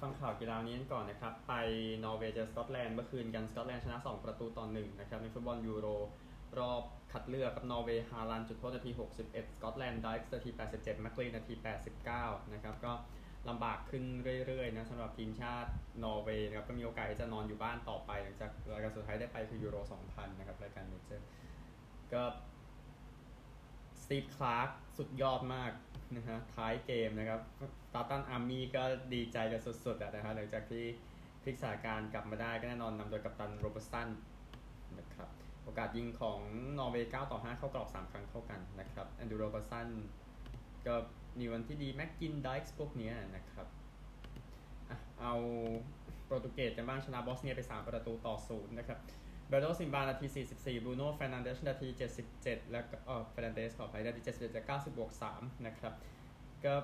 ฟังข่าวกีฬานี้ก่อนนะครับ ไปนอร์เวย์เจอสกอตแลนด์เมื่อคืนกันสกอตแลนด์ชนะ 2 ประตูต่อหนึ่งนะครับในฟุตบอลยูโร รอบคัดเลือกกับนอร์เวย์ฮาแลนด์จุดโทษนาที 61 สกอตแลนด์ไดค์สนาที 87 แมคลีนนาที 89 นะครับก็ลำบากขึ้นเรื่อยๆนะสำหรับทีมชาตินอร์เวย์นะครับก็มีโอกาสที่จะนอนอยู่บ้านต่อไป หลังจากรายการสุดท้ายได้ไปคือยูโร 2000 นะครับรายการ major ก็ สตีฟคลาร์กสุดยอดมากนะฮะท้ายเกมนะครับ Tartan Army ก็ดีใจกันสุดๆอะนะฮะหลังจากที่พลิกสถานการณ์กลับมาได้ก็แน่นอนนำโดยกัปตันโรเบิร์ตสันนะครับโอกาสยิงของนอร์เวย์9ต่อ 5 เข้ากรอบ 3 ครั้งเท่ากันนะครับแอนดรูว์โรเบิร์ตสันก็มีวันที่ดีแม็คกินน์ไดค์สพวกนี้นะครับเอาโปรตุเกสกันบ้างชนะบอสเนียไป 3 ประตูต่อ 0 นะครับ แบร์นาร์โดซิลวานาที 44บรูโน่เฟอร์นันเดสนาที 77 แล้วก็เออเฟรนันเดสขออภัยนาที77จาก90บวก3นะครับ ก็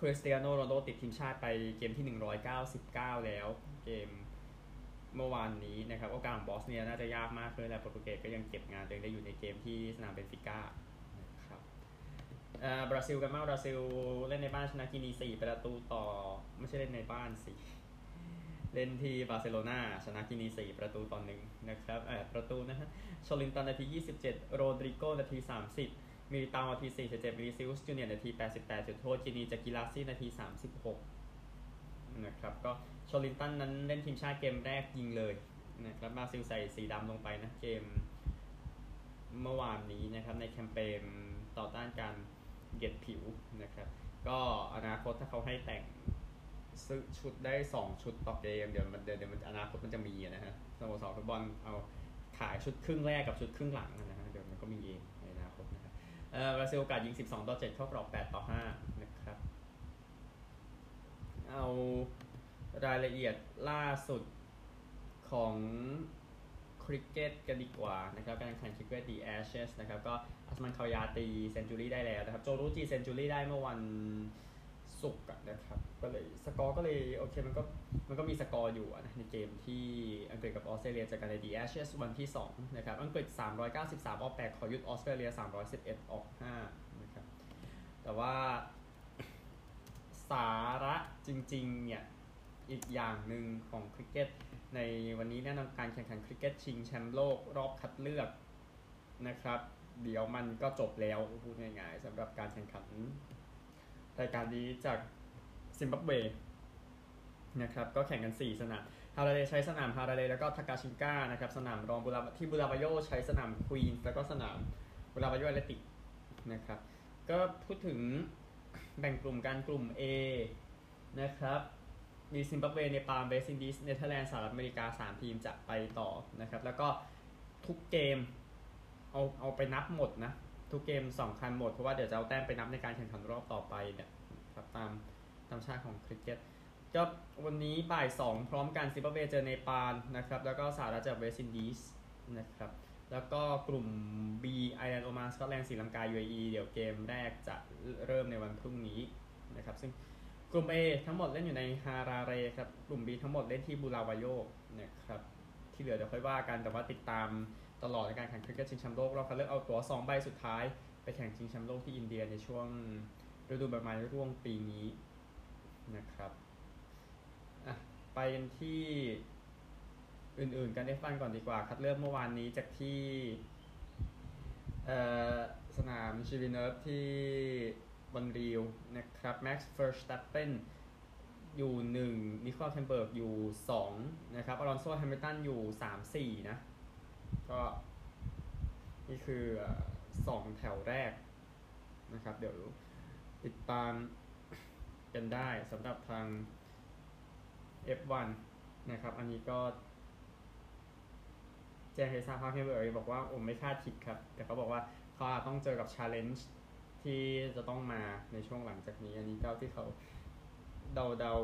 คริสเตียโนโรนัลโดติดทีมชาติไปเกมที่ 199 แล้วเกมเมื่อวานนี้นะครับ โอกาสของบอสเนียน่าจะยากมากเลยแหละโปรตุเกสก็ยังเก็บงานตัวเองได้อยู่ในเกมที่สนามเบนฟิก้านะครับบราซิลกันมากบราซิลเล่นในบ้านชนะกินี4ประตูต่อ ไม่ใช่เล่นในบ้านสิ เล่นที่บาร์เซโลนาชนะกินี 4 ประตูต่อหนึ่งนะครับเออประตูนะฮะชลินตันนาที 27 โรดริโกนาที 30 มิลิเตานาที 47วินิซิอุสจูเนียร์นาที 88 จุดโทษกินีจากกิราสซี่นาที 36 นะครับ ก็ชลินตันนั้นเล่นทีมชาติเกมแรกยิงเลยนะครับบราซิลใส่สีดำลงไปนะเกมเมื่อวานนี้นะครับในแคมเปญต่อต้านการเหยียดผิวนะครับ ก็อนาคตถ้าเขาให้แต่ง ซื้อชุดได้ 2 ชุดต่อเกม เดี๋ยวมันเดี๋ยวเดี๋ยวมันอนาคตมันจะมีนะฮะสโมสรฟุตบอลเอาขายชุดครึ่งแรกกับชุดครึ่งหลังนะฮะเดี๋ยวมันก็มีเองในอนาคตนะครับเอ่อบราซิลโอกาสยิง 12 ต่อ 7 เข้ากรอบ 8 ต่อ 5 นะครับ เอารายละเอียดล่าสุดของคริกเก็ตกันดีกว่านะครับการแข่งคริกเก็ต The Ashes นะครับก็อัสมันคาวายาตี century ได้แล้วนะครับ โจรูทตี century ได้เมื่อวัน ศุกร์นะครับ ก็เลยสกอร์ก็เลยโอเคมันก็มันก็มีสกอร์อยู่นะในเกมที่อังกฤษกับออสเตรเลียเจอกันใน The Ashes วันที่2นะครับอังกฤษ 393 ออก 8 ขอหยุดออสเตรเลีย 311 ออก 5 นะครับ แต่ว่าสาระจริงๆเนี่ยอีกอย่างหนึ่งของคริกเก็ต ในวันนี้แน่นอนการแข่งขันคริกเก็ตชิงแชมป์โลกรอบคัดเลือกนะครับ เดี๋ยวมันก็จบแล้วพูดง่ายๆสำหรับการแข่งขัน รายการนี้จากซิมบับเวนะครับก็แข่งกัน 4 สนามฮาราเรใช้สนามฮาราเรแล้วก็ทากาชิก้านะครับสนามรองบุราที่บูลาวาโยใช้สนามควีนแล้วก็สนามบูลาวาโยแอตเลติกนะครับก็พูดถึงแบ่งกลุ่มการกลุ่ม A นะครับมีซิมบับเวเนปาลเวสต์อินดีสเนเธอร์แลนด์สหรัฐอเมริกา 3 ทีมจะไปต่อนะครับแล้วก็ทุกเกมเอาเอาไปนับหมดนะ ทุกเกมสำคัญหมด เพราะว่าเดี๋ยวจะเอาแต้มไปนับในการแข่งขันรอบต่อไปเนี่ยครับตามธรรมชาติของคริกเก็ตก็วันนี้บ่าย2พร้อมกันซิมบับเวเจอเนปาลนะครับ แล้วก็สหรัฐเจอเวสต์อินดีสนะครับ แล้วก็กลุ่ม B ไอร์แลนด์โอมานสกอตแลนด์ศรีลังกา UAE เดี๋ยวเกมแรกจะเริ่มในวันพรุ่งนี้นะครับซึ่งกลุ่ม A ทั้งหมดเล่นอยู่ในฮาราเรครับ กลุ่ม B ทั้งหมดเล่นที่บูลาวาโยนะครับ ที่เหลือเดี๋ยวค่อยว่ากันแต่ว่าติดตามตลอดในการแข่งคริกเก็ตชิงแชมป์โลกรอบคัดเลือกเอาตัว2ใบสุดท้ายไปแข่งชิงแชมป์โลกที่อินเดียในช่วงฤดูใบไม้ร่วงปีนี้นะครับอะไปกันที่อื่นๆกันได้ฟังก่อนดีกว่า คัดเลือกเมื่อวานนี้จากที่สนามชิลวิลเนิฟที่มอนทรีออลนะครับแม็กซ์เฟอร์สตัปเปน อยู่1นิโคฮุลเคนเบิร์กอยู่2นะครับอลอนโซแฮมิลตันอยู่ 3 4 นะ ก็นี่คือ 2 แถวแรกนะครับ เดี๋ยวติดตามกันได้สำหรับทาง F1 นะครับ อันนี้ก็แจ้งให้ทราบครับเฮเบอร์บอกว่าผมไม่คาดคิดครับ แต่เขาบอกว่าเขาต้องเจอกับ challenge ที่จะต้องมาในช่วงหลังจากนี้ อันนี้ก็ที่เขา เดาเดา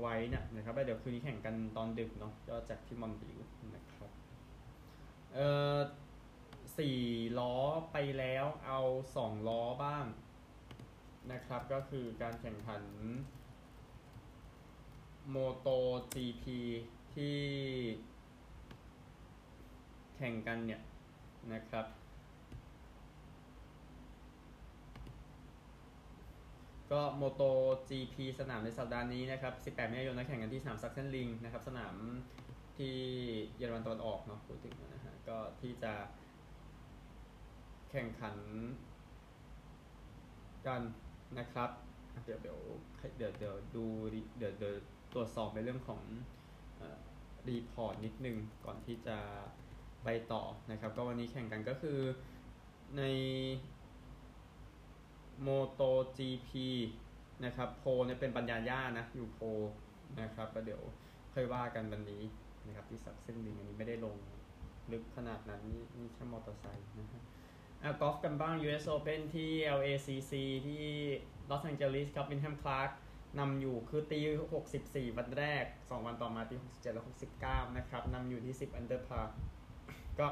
ไว้นะนะครับแล้วเดี๋ยวคืนนี้แข่งกันตอนดึกเนาะก็จากที่มอนดิวนะครับเอ่อสี่ล้อไปแล้วเอาสองล้อบ้างนะครับ ก็คือการแข่งขันโมโต GP ที่แข่งกันเนี่ยนะครับ ก็โมโต GP สนามในสัปดาห์นี้นะครับ 18 มิถุนายนนะแข่งกันที่สนามซักเซนลิงนะครับ สนามที่เยอรมันตะวันออกเนาะพูดถึงนะฮะ ก็ที่จะแข่งขันกันนะครับ เดี๋ยวเดี๋ยวเดี๋ยวเดี๋ยวดูเดี๋ยวเดี๋ยวตรวจสอบในเรื่องของreport นิดนึงก่อนที่จะไปต่อนะครับ ก็วันนี้แข่งกันก็คือใน Moto GP นะครับ pole เนี่ยเป็นบันยาย่านะ อยู่ pole นะครับก็เดี๋ยวค่อยว่ากันวันนี้นะครับที่สักเส้นหนึ่งอันนี้ไม่ได้ลงลึกขนาดนั้นนี่นี่แค่มอเตอร์ไซค์นะครับอะกอล์ฟกันบ้าง US Open ที่ LACC ที่ลอสแองเจลิสครับวินแฮมคลาร์กนำอยู่คือตี 64 วันแรก 2 วันต่อมาตี 67 และ 69 นะครับนำอยู่ที่ 10 under par ก็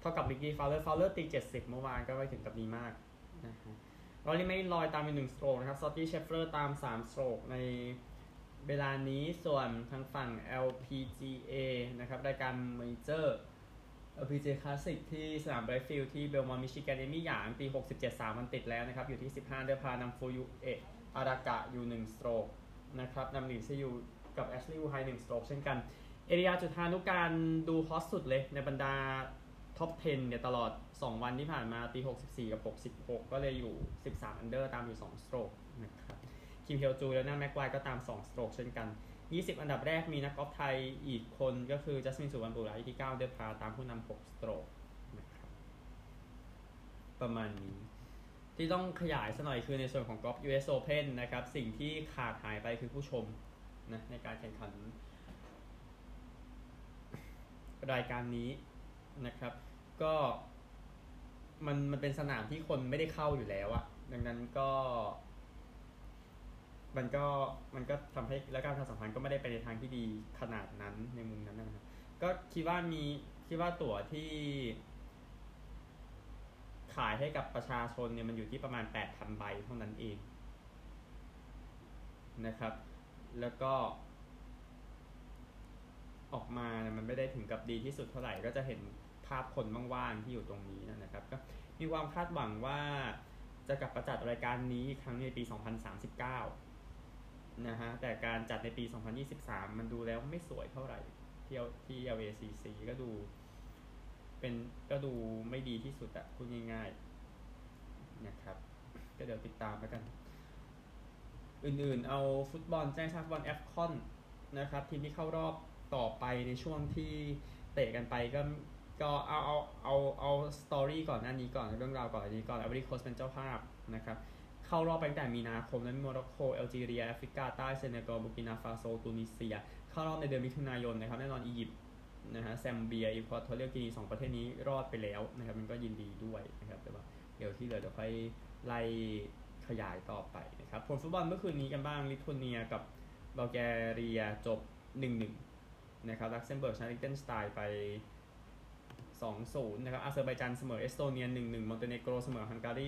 เท่ากับริกกี้ฟาวเลอร์ฟาวเลอร์ตี 70 เมื่อวานก็ไปถึงกับดีมากนะฮะ รอรี่แม็คอิลรอยตามเป็นหนึ่ง stroke นะครับสก็อตตี้เชฟเฟลอร์ตาม3 stroke ในเวลานี้ส่วนทางฝั่ง LPGA นะครับรายการ Meijer LPGA Classic ที่สนามไบรฟิลที่เบลมอนมิชิแกนเอมี่หยางตี 67 3วันติดแล้วนะครับ อยู่ที่ 15 under par นำฟูยูเอะอารากะอยู่ 1 stroke นะครับนำหลีซียูกับแอชลีย์บูไฮ1 stroke เช่นกัน เอริยาจุธานุการดูฮอตสุดเลยในบรรดา top 10 เนี่ยตลอด 2 วันที่ผ่านมาตี 64 กับ 66 ก็เลยอยู่ 13 under ตามอยู่ 2 stroke นะครับ คิมฮโยจูแล้วน่าแม็กไวก็ตาม 2 stroke เช่นกัน 20 อันดับแรกมีนักกอล์ฟไทยอีกคนก็คือจัสมินสุวัณณะปุระที่ 9 under par ตามผู้นำ 6 strokeนะครับประมาณนี้ ที่ต้องขยายสักหน่อยคือในส่วนของกอล์ฟ US Open นะครับ สิ่งที่ขาดหายไปคือผู้ชมนะในการแข่งขัน รายการนี้นะครับ ก็มันมันเป็นสนามที่คนไม่ได้เข้าอยู่แล้วอะดังนั้นก็ มันก็มันก็ทำให้และการประชาสัมพันธ์ก็ไม่ได้ไปในทางที่ดีขนาดนั้นในมุมนั้นนะครับก็คิดว่ามีคิดว่าตั๋วที่ ขายให้กับประชาชนเนี่ยมันอยู่ที่ประมาณ 8,000 ใบเท่านั้นเองนะครับ แล้วก็ ออกมาเนี่ยมันไม่ได้ถึงกับดีที่สุดเท่าไหร่ก็จะเห็นาพคนว่างๆที่อยู่ตรงนี้นะครับก็มีความคาดหวังว่าจะกลับประจัดรายการนี้ครั้งในปี 2039 นะฮะแต่การจัดในปี 2023 มันดูแล้วไม่สวยเท่าไหร่ที่ที่ LACC ก็ดู เป็นก็ดูไม่ดีที่สุดอะพูดง่ายๆนะครับ ก็เดี๋ยวติดตามแล้วกัน อื่นๆ เอาฟุตบอลแจ้งชาติบอลแอฟคอนนะครับ ทีมที่เข้ารอบต่อไปในช่วงที่เตะกันไปก็ ก็เอาเอาเอาเอาสตอรี่ก่อนหน้านี้ก่อนเรื่องราวก่อนอันนี้ก่อนแอฟริกาเป็นเจ้าภาพนะครับเข้ารอบไปตั้งแต่มีนาคมนั้นโมร็อกโกแอลจีเรียแอฟริกาใต้เซเนกัลบูร์กินาฟาโซตูนิเซีย เข้ารอบในเดือนมิถุนายนนะครับแน่นอนอียิปต์นะฮะแซมเบียอีควอตอเรียลกินีสองประเทศนี้รอดไปแล้วนะครับมันก็ยินดีด้วยนะครับแต่ว่าเดี๋ยวที่เหลือเดี๋ยวค่อยไล่ขยายต่อไปนะครับผลฟุตบอลเมื่อคืนนี้กันบ้างลิทัวเนียกับบัลแกเรียจบ 1-1นะครับลักเซมเบิร์กชนะลิกเตนสไตน์ไป 2-0นะครับอาเซอร์ไบจานเสมอเอสโตเนีย1-1มอนเตเนโกรเสมอฮังการี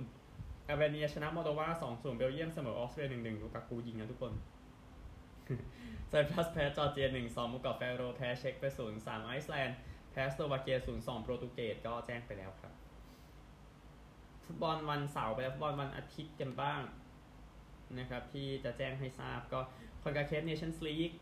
0-0แอลเบเนียชนะมอลโดวา2-0เบลเยียมเสมอออสเตรีย1-1ลูกากูยิงนะทุกคนไซปรัสแพ้จอร์เจีย1-2หมู่เกาะแฟโรแพ้เช็กไป0-3ไอซ์แลนด์แพ้สโลวาเกีย0-2โปรตุเกสก็แจ้งไปแล้วครับฟุตบอลวันเสาร์ไปแล้วฟุตบอลวันอาทิตย์กันบ้างนะครับที่จะแจ้งให้ทราบก็คอนกาเคฟเนชั่นส์ลีก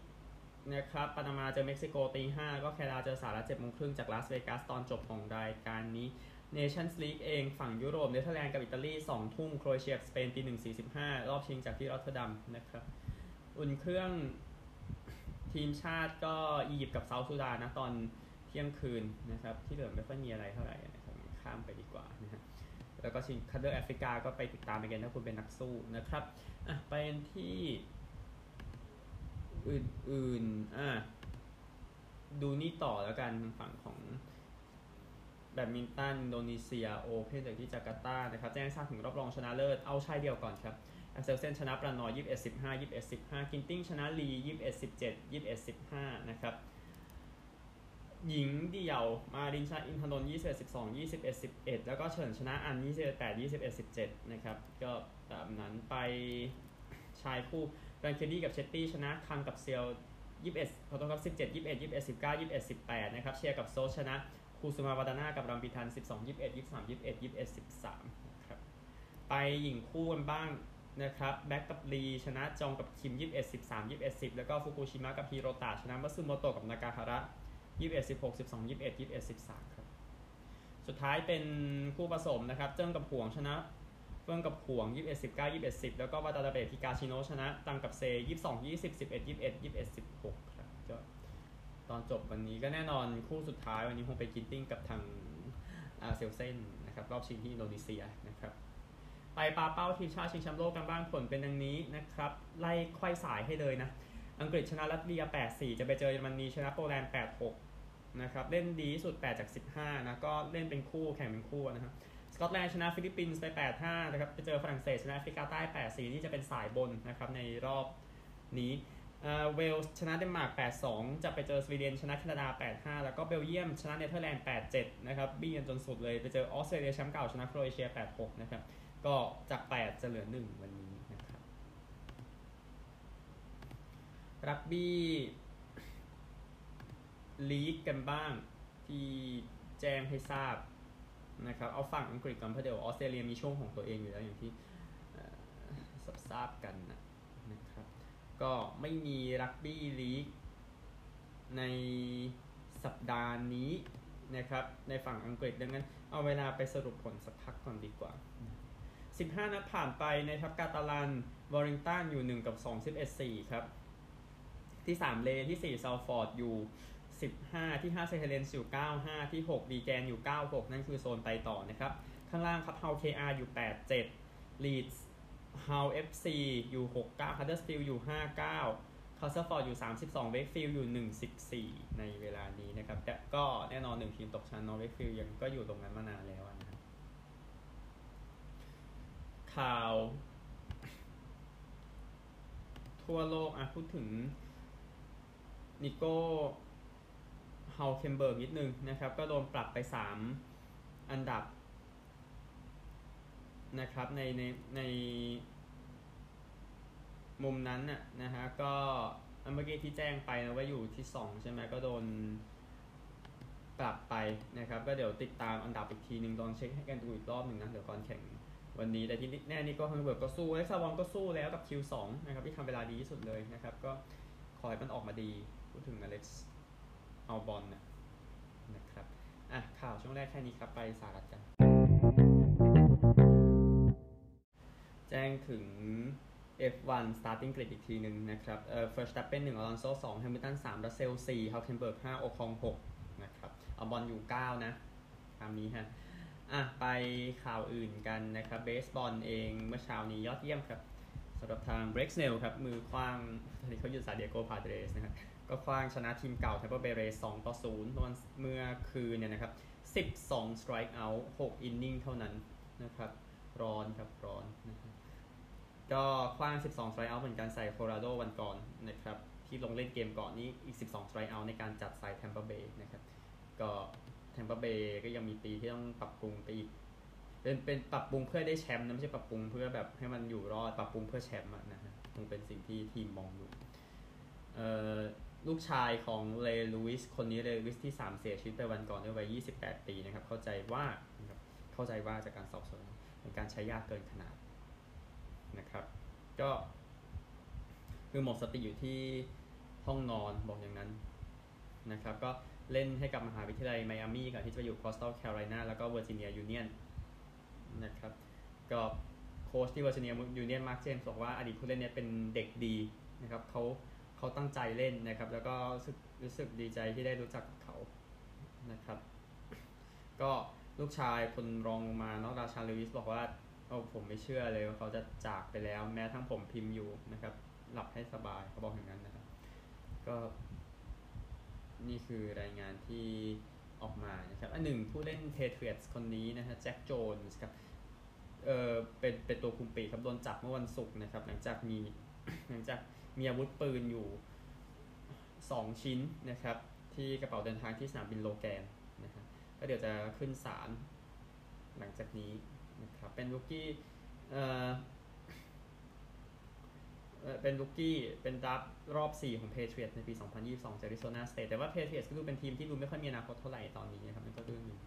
นะครับปานามาเจอเม็กซิโกตีห้าก็แคนาดาเจอสหรัฐเจ็ดโมงครึ่งจากลาสเวกัสตอนจบของรายการนี้เนชั่นส์ลีกเองฝั่งยุโรปเนเธอร์แลนด์กับอิตาลีสองทุ่มโครเอเชียสเปนตีหนึ่งสี่สิบห้ารอบชิงจากที่รอตเทอร์ดามนะครับอุ่นเครื่องทีมชาติก็อียิปต์กับเซาท์ซูดานนะตอนเที่ยงคืนนะครับที่เหลือไม่ค่อยมีอะไรเท่าไหร่นะครับข้ามไปดีกว่านะฮะแล้วก็ชิงคัดเลือกแอฟริกาก็ไปติดตามไปกันถ้าคุณเป็นนักสู้นะครับอะไปที่ อื่นๆ อะดูนี่ต่อแล้วกันทางฝั่งของแบดมินตันอินโดนีเซียโอเพนจากที่จาการ์ตานะครับแจ้งทราบถึงรอบรองชนะเลิศ เอาชายเดียวก่อนครับแอ็กเซลเซนชนะปรานอยยี่สิบเอ็ดสิบห้ายี่สิบเอ็ดสิบห้ากินติ้งชนะลียี่สิบเอ็ดสิบเจ็ดยี่สิบเอ็ดสิบห้านะครับหญิงเดี่ยวมารินชนะอินทนนท์ยี่สิบเอ็ดสิบสองยี่สิบเอ็ดสิบเอ็ดแล้วก็เฉินชนะอันยี่สิบแปดยี่สิบเอ็ดสิบเจ็ดนะครับ ก็แบบนั้นไปชายคู่ แรนกีเรดดี้กับเชตตี้ชนะคังกับเซียว21ขอโทษครับ 17 21 21 19 21 18 นะครับ เชียร์กับโซชนะคูซูมาวาร์ดาน่ากับรัมบิทัน 12 21 23 21 21 13ครับ ไปหญิงคู่กันบ้างนะครับแบ็กกับลีชนะจองกับคิม 21 13 21 10 แล้วก็ฟุกุชิมะกับฮิโรตะชนะมัตสึโมโตะกับนากาฮาระ 21 16 12 21 21 13 ครับ สุดท้ายเป็นคู่ผสมนะครับ เจิ้งกับหวงชนะ เฟิ่งกับห่วง 21 19 21 10 แล้วก็วาตานาเบะฮิกาชิโนชนะ ตังกับเซ 22 20 11 21 21 16 ครับก็ตอนจบวันนี้ก็แน่นอนคู่สุดท้ายวันนี้คงไปกินติ้งกับแอ็กเซลเซนนะครับ รอบชิงที่อินโดนีเซียนะครับไปปาเป้าทีมชาติชิงแชมป์โลกกันบ้างผลเป็นดังนี้นะครับ ไล่ตามสายให้เลยนะ อังกฤษชนะรัสเซีย 8-4 จะไปเจอเยอรมนีชนะโปแลนด์ 8-6 นะครับ เล่นดีสุด 8 จาก 15 นะ ก็เล่นเป็นคู่แข่งเป็นคู่นะครับ สกอตแลนด์ชนะฟิลิปปินส์ไป 8-5 นะครับ ไปเจอฝรั่งเศสชนะแอฟริกาใต้ 8-4 นี่จะเป็นสายบนนะครับในรอบนี้เวลส์ชนะเดนมาร์ก 8-2 จะไปเจอสวีเดนชนะแคนาดา 8-5 แล้วก็เบลเยียมชนะเนเธอร์แลนด์ 8-7 นะครับบี้กันจนสุดเลย ไปเจอออสเตรเลียแชมป์เก่าชนะโครเอเชีย 8-6 นะครับ ก็จาก 8 จะเหลือ 1 วันนี้นะครับ รักบี้ลีกกันบ้างที่แจ้งให้ทราบ นะครับเอาฝั่งอังกฤษก่อนเพราะเดี๋ยวออสเตรเลียมีช่วงของตัวเองอยู่แล้วอย่างที่ทราบกันนะครับ ก็ไม่มีรักบี้ลีกในสัปดาห์นี้นะครับ ในฝั่งอังกฤษดังนั้นเอาเวลาไปสรุปผลสักพักก่อนดีกว่า 15 นัดผ่านไปในทับกาตาลันวอริงตันอยู่ 1 กับ 2 11 4 ครับ ที่ 3 เลนที่4ซาลฟอร์ดอยู่ 15 ที่5เซนต์เฮเลนส์อยู่ 9 5 ที่ 6 วีแกนอยู่ 9 6 นั่นคือโซนไปต่อนะครับ ข้างล่างครับเฮา KR อยู่ 8 7ลีดส์ฮัลล์ FC อยู่ 6 9ฮัดเดอร์สฟิลด์อยู่ 5 9คาสเซิลฟอร์ดอยู่ 32เวกฟิลด์อยู่ 1 14 ในเวลานี้นะครับ แต่ก็แน่นอนหนึ่งทีมตกชั้นเนาะเวกฟิลด์ยังก็อยู่ตรงนั้นมานานแล้วนะครับข่าว ทั่วโลกอะพูดถึงนิโก้ เฮาเคมเบิร์กนิดนึงนะครับ ก็โดนปรับไป 3 อันดับนะครับในในในมุมนั้นน่ะนะฮะก็เมื่อกี้ที่แจ้งไปนะว่าอยู่ที่ 2 ใช่ไหมก็โดนปรับไปนะครับ ก็เดี๋ยวติดตามอันดับอีกทีหนึ่งลองเช็คให้กันดูอีกรอบหนึ่งนะเดี๋ยวก่อนแข่งวันนี้แต่ที่แน่นี่ก็ฮุลเคนเบิร์กก็สู้เอ็กซ์วอนก็สู้แล้วกับ Q2 นะครับที่ทำเวลาดีที่สุดเลยนะครับ ก็ขอให้มันออกมาดีพูดถึงอเล็กซ์ อัลบอนนะนะครับอะข่าวช่วงแรกแค่นี้ครับไปสหรัฐกัน แจ้งถึง F1 starting grid อีกทีหนึ่งนะครับเอ่อ Verstappen 1 Alonso 2 Hamilton 3 Russell 4 Hülkenberg 5 Ocon 6นะครับเอาบอลอยู่ 9 นะตามนี้ฮะอะไปข่าวอื่นกันนะครับเบสบอลเองเมื่อเช้านี้ยอดเยี่ยมครับสำหรับทาง b r e a k s n e l l ครับมือคว้างตอนนี้เขาอยู่ซาเดียโกพาเดรสนะครับ ก็คว้างชนะทีมเก่า Tampa Bay Rays 2ต่อ0เมื่อเมื่อคืนเนี่ยนะครับ12 strike out 6 inning เท่านั้นนะครับ ร้อนครับร้อนนะครับก็คว้าง 12 strike out เหมือนกันใส่โคโลราโดวันก่อนนะครับ ที่ลงเล่นเกมก่อนนี้อีก 12 strike out ในการจัดใส่ Tampa Bay นะครับก็ Tampa Bay ก็ยังมีปีที่ต้องปรับปรุงไปอีกเป็นเป็นปรับปรุงเพื่อได้แชมป์นะไม่ใช่ปรับปรุงเพื่อแบบให้มันอยู่รอดปรับปรุงเพื่อแชมป์นะฮะคงเป็นสิ่งที่ทีมมองอยู่เอ่อ ลูกชายของเลลูอิสคนนี้เลลูอิสที่ 3 เสียชีวิตไปวันก่อนด้วยวัย 28 ปีนะครับ เข้าใจว่านะครับเข้าใจว่าจากการสอบสวนในการใช้ยาเกินขนาดนะครับ ก็คือหมดสติอยู่ที่ห้องนอนบอกอย่างนั้นนะครับ ก็เล่นให้กับมหาวิทยาลัยไมอามี่ก่อนที่จะไปอยู่โคสทัลแคโรไลนาแล้วก็เวอร์จิเนียยูเนียนนะครับก็โค้ชที่เวอร์จิเนียยูเนียนมาร์คเจมส์บอกว่าอดีตผู้เล่นเนี้ยเป็นเด็กดีนะครับเขา เขาตั้งใจเล่นนะครับ แล้วก็รู้สึกรู้สึกดีใจที่ได้รู้จักเขานะครับ ก็ลูกชายคนรองลงมานอกราชาลูอิสบอกว่าโอ้ผมไม่เชื่อเลยว่าเขาจะจากไปแล้ว แม้ทั้งผมพิมพ์อยู่นะครับ หลับให้สบายเขาบอกอย่างนั้นนะครับ ก็ นี่คือรายงานที่ออกมานะครับ อันหนึ่งผู้เล่นเ a เท i ียคนนี้นะฮะแจ็คโจนส์ครับเออเป็นเป็นตัวคุมปีครับโดนจับเมื่อวันศุกร์นะครับ หลังจากมีหลังจาก มีอาวุธปืนอยู่ 2 ชิ้นนะครับ ที่กระเป๋าเดินทางที่สนามบินโลแกนนะครับก็เดี๋ยวจะขึ้นศาลหลังจากนี้นะครับเป็นลูกกี้เอ่อเป็นลูกกี้ เป็นดับรอบ 4 ของ Patriots ในปี 2022จาก Arizona State แต่ว่า Patriots ก็ดูเป็นทีมที่ดูไม่ค่อยมีอนาคตเท่าไหร่ตอนนี้นะครับนั่นก็เรื่องหนึ่ง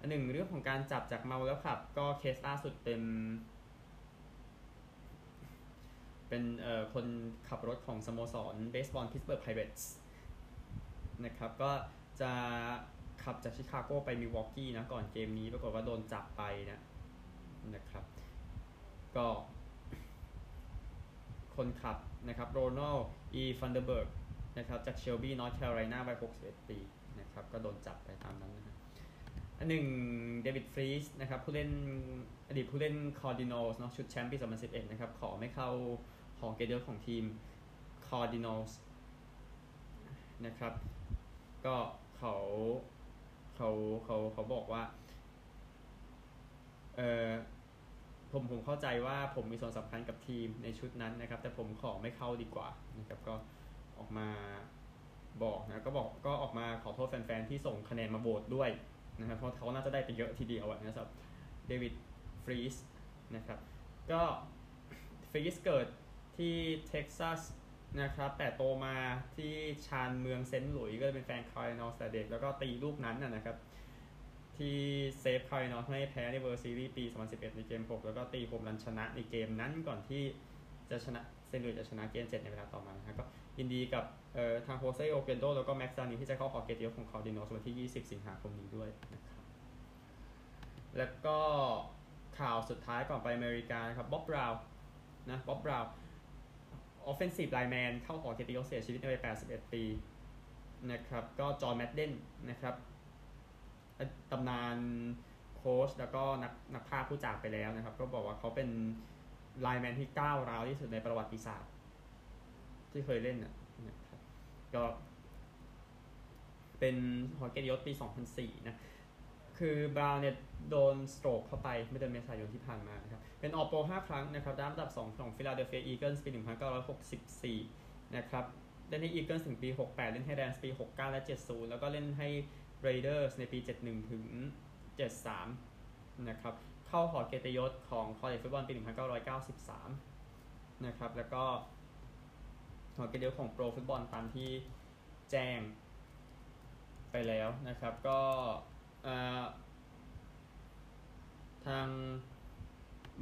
อันหนึ่งเรื่องของการจับจากเมาแล้วขับ ก็เคสล่าสุดเป็น เป็นคนขับรถของสโมสรเบสบอลพิตต์สเบิร์กไพเรตส์นะครับ ก็จะขับจากชิคาโกไปมิลวอกีนะก่อนเกมนี้ปรากฏว่าโดนจับไปนะนะครับ ก็คนขับนะครับโรนัลอีฟันเดอร์เบิร์กนะครับจากเชลบีนอร์ทแคโรไลนาวัย61 ปีนะครับก็โดนจับไปตามนั้นนะอันหนึ่งเดวิดฟรีสนะครับผู้เล่นอดีตผู้เล่นคาร์ดินัลส์เนาะชุดแชมป์ปี 2011 นะครับขอไม่เข้า ของเกเดอร์ของทีมคาร์ดินัลส์นะครับ ก็เขาเขาเขาเขาบอกว่า เออผมผมเข้าใจว่าผมมีส่วนสำคัญกับทีมในชุดนั้นนะครับ แต่ผมขอไม่เข้าดีกว่านะครับก็ออกมาบอกนะก็บอกก็ออกมาขอโทษแฟนๆ ที่ส่งคะแนนมาโหวตด้วยนะครับเพราะเขาน่าจะได้ไปเยอะทีเดียวนะครับเดวิดฟรีสนะครับ ก็ฟรีสเกิด ที่เท็กซัสนะครับแต่โตมาที่ชานเมืองเซนต์หลุยส์ก็เป็นแฟนคาร์ดินัลส์แต่เด็กแล้วก็ตีลูกนั้นนะครับ ที่เซฟคาร์ดินัลส์ไม่แพ้ในเวิลด์ซีรีส์ปี 2011 ในเกม 6 แล้วก็ตีโฮมรันชนะในเกมนั้นก่อนที่จะชนะเซนต์หลุยส์จะชนะเกม 7 ในเวลาต่อมานะครับก็ยินดีกับทางโฮเซโอเกนโดแล้วก็แม็กซ์ลาเนียร์ที่จะเข้าหอเกียรติยศของคาร์ดินัลส์วันที่ 20 สิงหาคมนี้ด้วยนะครับแล้วก็ข่าวสุดท้ายก่อนไปอเมริกาครับบ๊อบบราวน์นะบ๊อบบราวน์ offensive lineman เข้าหอเกียรติยศเสียชีวิตในวัย 81 ปีนะครับ ก็จอห์นแมดเดนนะครับตำนานโค้ชแล้วก็นักนักพากย์ผู้จากไปแล้วนะครับ ก็บอกว่าเขาเป็น lineman ที่ก้าวร้าวที่สุดในประวัติศาสตร์ ที่เคยเล่นนะครับก็เป็นหอเกียรติยศปี 2004 นะ คือบราวน์เนี่ยโดน stroke เข้าไปเมื่อเดือนเมษายนที่ผ่านมานะครับ เป็น All-Pro 5 ครั้งนะครับด้านอันดับ 2 ของฟิลาเดลเฟียอีเกิลส์ปี 1964 นะครับเล่นให้อีเกิลส์ถึงปี 68 เล่นให้แรมส์ปี 69 และ 70 แล้วก็เล่นให้เรเดอร์สในปี 71 ถึง 73 นะครับ เข้าหอเกียรติยศของ college football ปี 1993 นะครับ แล้วก็หอเกียรติยศของโปรฟุตบอลตามที่แจ้งไปแล้วนะครับ ก็ ทาง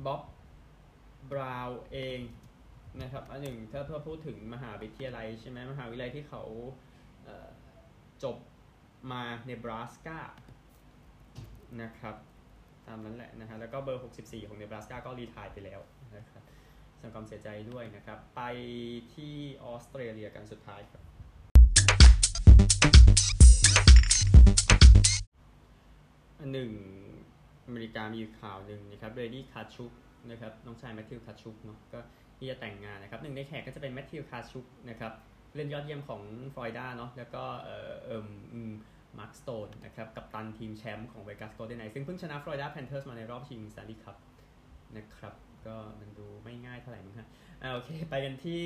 บ๊อบบราวเองนะครับอันหนึ่งถ้าเพื่อพูดถึงมหาวิทยาลัยใช่ไหมมหาวิทยาลัยที่เขาจบมาเนบราสกานะครับตามนั้นแหละนะฮะแล้วก็เบอร์ 64 ของเนบราสกาก็ retire ไปแล้วนะครับแสดงความเสียใจด้วยนะครับ ไปที่ออสเตรเลียกันสุดท้ายครับ หนึ่งอเมริกามีข่าวหนึ่งนะครับเบรดี้คาชุกนะครับน้องชายแมทธิวคาชุกเนาะก็ที่จะแต่งงานนะครับหนึ่งในแขกก็จะเป็นแมทธิวคาชุกนะครับเล่นยอดเยี่ยมของฟลอริด้าเนาะแล้วก็เอ่อเอ่มมาร์คสโตนนะครับกัปตันทีมแชมป์ของเวกัสโกลเด้นไนท์สซึ่งเพิ่งชนะฟลอริด้าแพนเทอร์สมาในรอบชิงสแตนลีย์คัพนะครับก็มันดูไม่ง่ายเท่าไหร่มั้งฮะโอเค ไปกันที่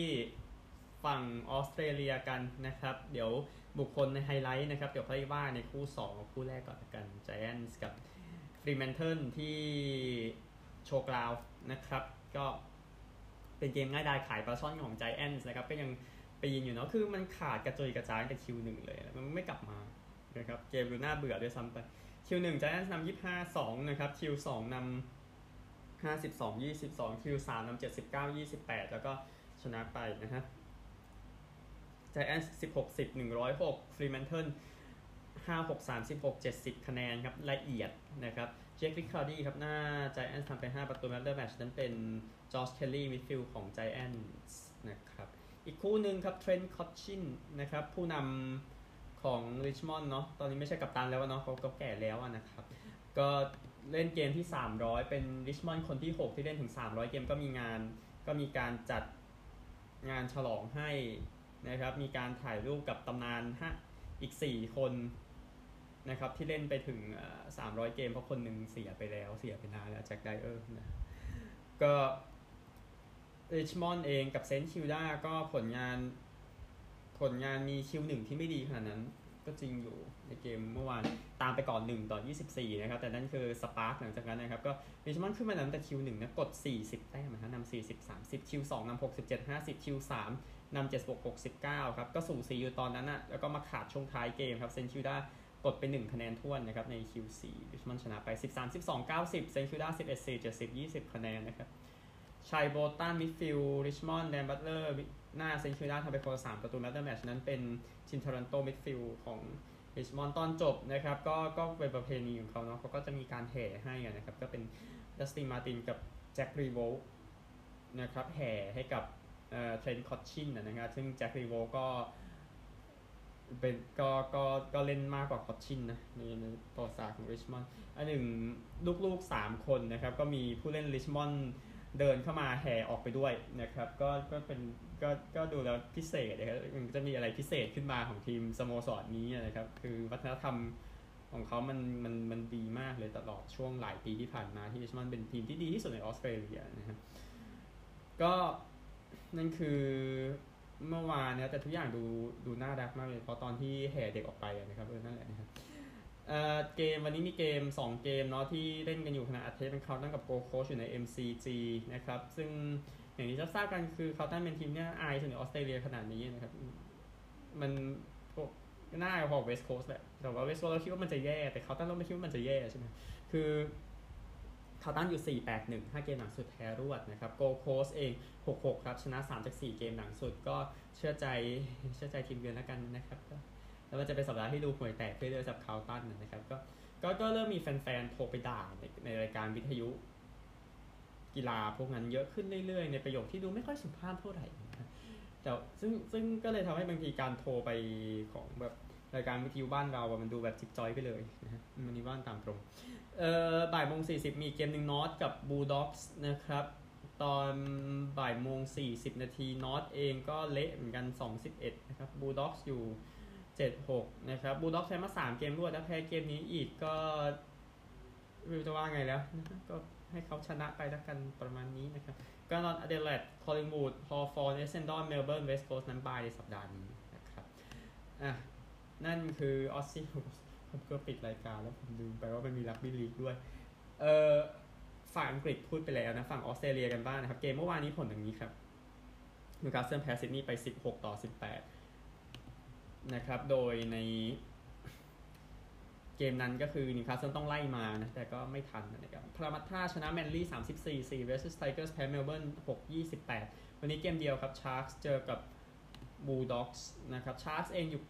ฝั่งออสเตรเลียกันนะครับ เดี๋ยวบุคคลในไฮไลท์นะครับ เดี๋ยวค่อยว่าในคู่ 2 คู่แรกก่อนกัน Giants กับ Fremantle ที่โชว์กราวด์นะครับ ก็เป็นเกมง่ายดายขายปลาช่อนของ Giants นะครับ ก็ยังไปยินอยู่เนาะคือมันขาดกระจุยกระจายแต่ Q หนึ่งเลย มันไม่กลับมานะครับเกมดูน่าเบื่อด้วยซ้ำไปคิวหนึ่ง Giants นำยี่ห้าสองนะครับ Q สองนำห้าสิบสองยี่สิบสอง Q สามนำเจ็ดสิบเก้ายี่สิบแปดแล้วก็ชนะไปนะฮะ Giants 16 10 106 Fremantle 5 6 36 70 คะแนนครับละเอียดนะครับเจคริคาร์ดี้ครับหน้า Giants ทำไป 5 ประตู man of the match นั้นเป็นจอร์จเคลลี่มิดฟิลด์ของ Giants นะครับอีกคู่หนึ่งครับเทรนต์คอตชินนะครับผู้นำของริชมอนด์เนาะตอนนี้ไม่ใช่กัปตันแล้วเนาะเขาก็แก่แล้วนะครับก็เล่นเกมที่ 300 เป็นริชมอนด์คนที่ 6 ที่เล่นถึง 300 เกมก็มีงานก็มีการจัดงานฉลองให้ นะครับ มีการถ่ายรูปกับตำนานฮะอีก 4 คนนะครับที่เล่นไปถึง 300 เกม เพราะคนหนึ่งเสียไปแล้วเสียไปนานแล้วแจ็คไดเออร์นะก็ริชมอนด์เองกับเซนต์คิลด้าก็ผลงานผลงานมี Q หนึ่งที่ไม่ดีขนาดนั้น ก็จริงอยู่ในเกมเมื่อวานตามไปก่อน 1 ต่อ 24 นะครับ แต่นั่นคือ spark หลังจากนั้นนะครับ ก็ริชมอนด์ขึ้นมานั้นแต่ Q หนึ่งนะกด 40 แต้มนะนำ40 30 Q2นำ67 50 Q3นำ76 69 ครับ ก็สูสีอยู่ตอนนั้นอะแล้วก็มาขาดช่วงท้ายเกมครับเซนต์คิลด้ากดไป 1 คะแนนถ้วนนะครับ ใน Q4 ริชมอนด์ชนะไป 13 12 90 เซนต์คิลด้า11 4 70 20 คะแนนนะครับชัยโบลตันมิดฟิลด์ริชมอนด์แดนบัตเลอร์ หน้าเซนต์คิลด้าทำไปคนละสามประตู man of the match นั้นเป็นชินทารันโตมิดฟิลด์ของริชมอนด์ตอนจบนะครับก็ก็เป็นประเพณีของเขาเนาะเขาก็จะมีการแห่ให้กันนะครับ ก็เป็นดัสตินมาตินกับแจ็ครีโวนะครับแห่ให้กับเทรนต์คอตชินนะครับซึ่งแจ็ครีโวก็เป็นก็ก็ก็เล่นมากกว่าคอตชินนะในในประวัติศาสตร์ของริชมอนด์อันหนึ่งลูกๆ 3 คนนะครับ ก็มีผู้เล่นริชมอนด์ เดินเข้ามาแห่ออกไปด้วยนะครับ ก็ก็เป็นก็ก็ดูแล้วพิเศษนะครับมันจะมีอะไรพิเศษขึ้นมาของทีมสโมสรนี้นะครับ คือวัฒนธรรมของเขามันมันมันดีมากเลยตลอดช่วงหลายปีที่ผ่านมาที่ริชมอนเป็นทีมที่ดีที่สุดในออสเตรเลียนะครับก็นั่นคือเมื่อวานนะแต่ทุกอย่างดูดูน่ารักมากเลยเพราะตอนที่แห่เด็กออกไปนะครับเออนั่นแหละนะครับ เกมวันนี้มีเกม 2 เกมเนาะที่เล่นกันอยู่ขณะอัดเทปเป็นเขาตั้งกับโกโคชอยู่ใน MCG นะครับ ซึ่งอย่างที่ทราบกันคือเขาตั้งเป็นทีมเนี่ยอายสุดในออสเตรเลียขนาดนี้นะครับ มันน่าพอเวสต์โคสแหละแต่ว่าเวสต์โคสเราคิดว่ามันจะแย่ แต่เขาตั้งเราไม่คิดว่ามันจะแย่ใช่ไหมคือเขาตั้งอยู่ 4-8-1 5 เกมหลังสุดแพ้รวดนะครับโกโคสเอง 6-6 ครับ ชนะ 3 จาก 4 เกมหลังสุดก็เชื่อใจเชื่อใจทีมเยือนแล้วกันนะครับก็ แล้วมันจะเป็นสัปดาห์ที่ดูห่วยแตกเรื่อยๆสับคาวตันนะครับก็ก็ก็เริ่มมีแฟนๆโทรไปด่าในในรายการวิทยุ กีฬาพวกนั้นเยอะขึ้นเรื่อยๆ ในประโยคที่ดูไม่ค่อยสุภาพเท่าไหร่แต่ซึ่งซึ่งก็เลยทำให้บางทีการโทรไปของแบบรายการวิทยุบ้านเรามันดูแบบจิบจอยไปเลยนะฮะมันนี่บ้านตามตรง เอ่อบ่ายโมงสี่สิบมีเกมหนึ่งนอร์ทกับบูลด็อกส์นะครับ ตอนบ่ายโมงสี่สิบนาทีนอร์ทเองก็เละเหมือนกันสองสิบเอ็ดนะครับบูลด็อกส์อยู่ เจ็ดหกนะครับบูลด็อกส์ใช้มาสามเกมรวดแล้วแพ้เกมนี้อีกก็ไม่รู้จะว่าไงแล้วนะก็ให้เขาชนะไปแล้วกันประมาณนี้นะครับก็นอร์ทอเดเลดคอลลิงวูดฮอว์ธอร์นเอเซนดอนเมลเบิร์นเวสต์โคสต์นั้นบายในสัปดาห์นี้นะครับอะนั่นคือ Aussie ผมก็ปิดรายการแล้วผมลืมไปว่ามันมีรักบี้ลีกด้วยเออฝั่งอังกฤษพูดไปแล้วนะ ฝั่งออสเตรเลียกันบ้างนะครับ เกมเมื่อวานนี้ผลอย่างนี้ครับนิวคาสเซิลแพ้ซิดนีย์ไป 16 ต่อ 18 นะครับ โดยในเกมนั้นก็คือนิวคาสเซิลต้องไล่มานะ แต่ก็ไม่ทันนะครับพารามัตต้าชนะแมนลี่34 4 Wests Tigers แพ้เมลเบิร์น6 28 วันนี้เกมเดียวครับชาร์กเจอกับบูลด็อกส์นะครับชาร์กเองอยู่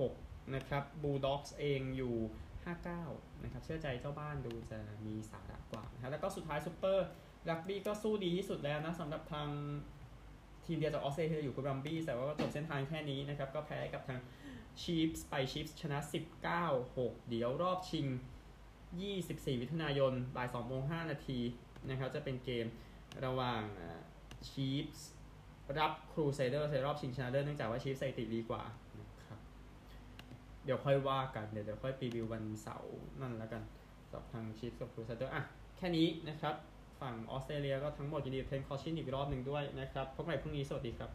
76 นะครับบูลด็อกส์เองอยู่ 59 นะครับ เชื่อใจเจ้าบ้านดูจะมีสาระกว่านะครับแล้วก็สุดท้ายซูเปอร์รักบี้ก็สู้ดีที่สุดแล้วนะสำหรับทาง ทีมเดียวจากออสเตรเลียอยู่กับบรัมบี้แต่ว่าก็จบเส้นทางแค่นี้นะครับ ก็แพ้กับทางชีฟส์ไปชีฟส์ชนะ 19 6 เดี๋ยวรอบชิง 24มิถุนายนบ่าย2โมง5นาทีนะครับ จะเป็นเกมระหว่างชีฟส์กับครูเซเดอร์ในรอบชิงชนะเลิศเนื่องจากว่าชีฟส์สถิติดีกว่านะครับเดี๋ยวค่อยว่ากัน เดี๋ยวเดี๋ยวค่อยรีวิววันเสาร์นั่นแล้วกันสำหรับทางชีฟส์กับครูเซเดอร์อะแค่นี้นะครับ ฝั่งออสเตรเลียก็ทั้งหมดยินดีเทรนต์คอตชินอีกรอบหนึ่งด้วยนะครับพบกันใหม่พรุ่งนี้สวัสดีครับ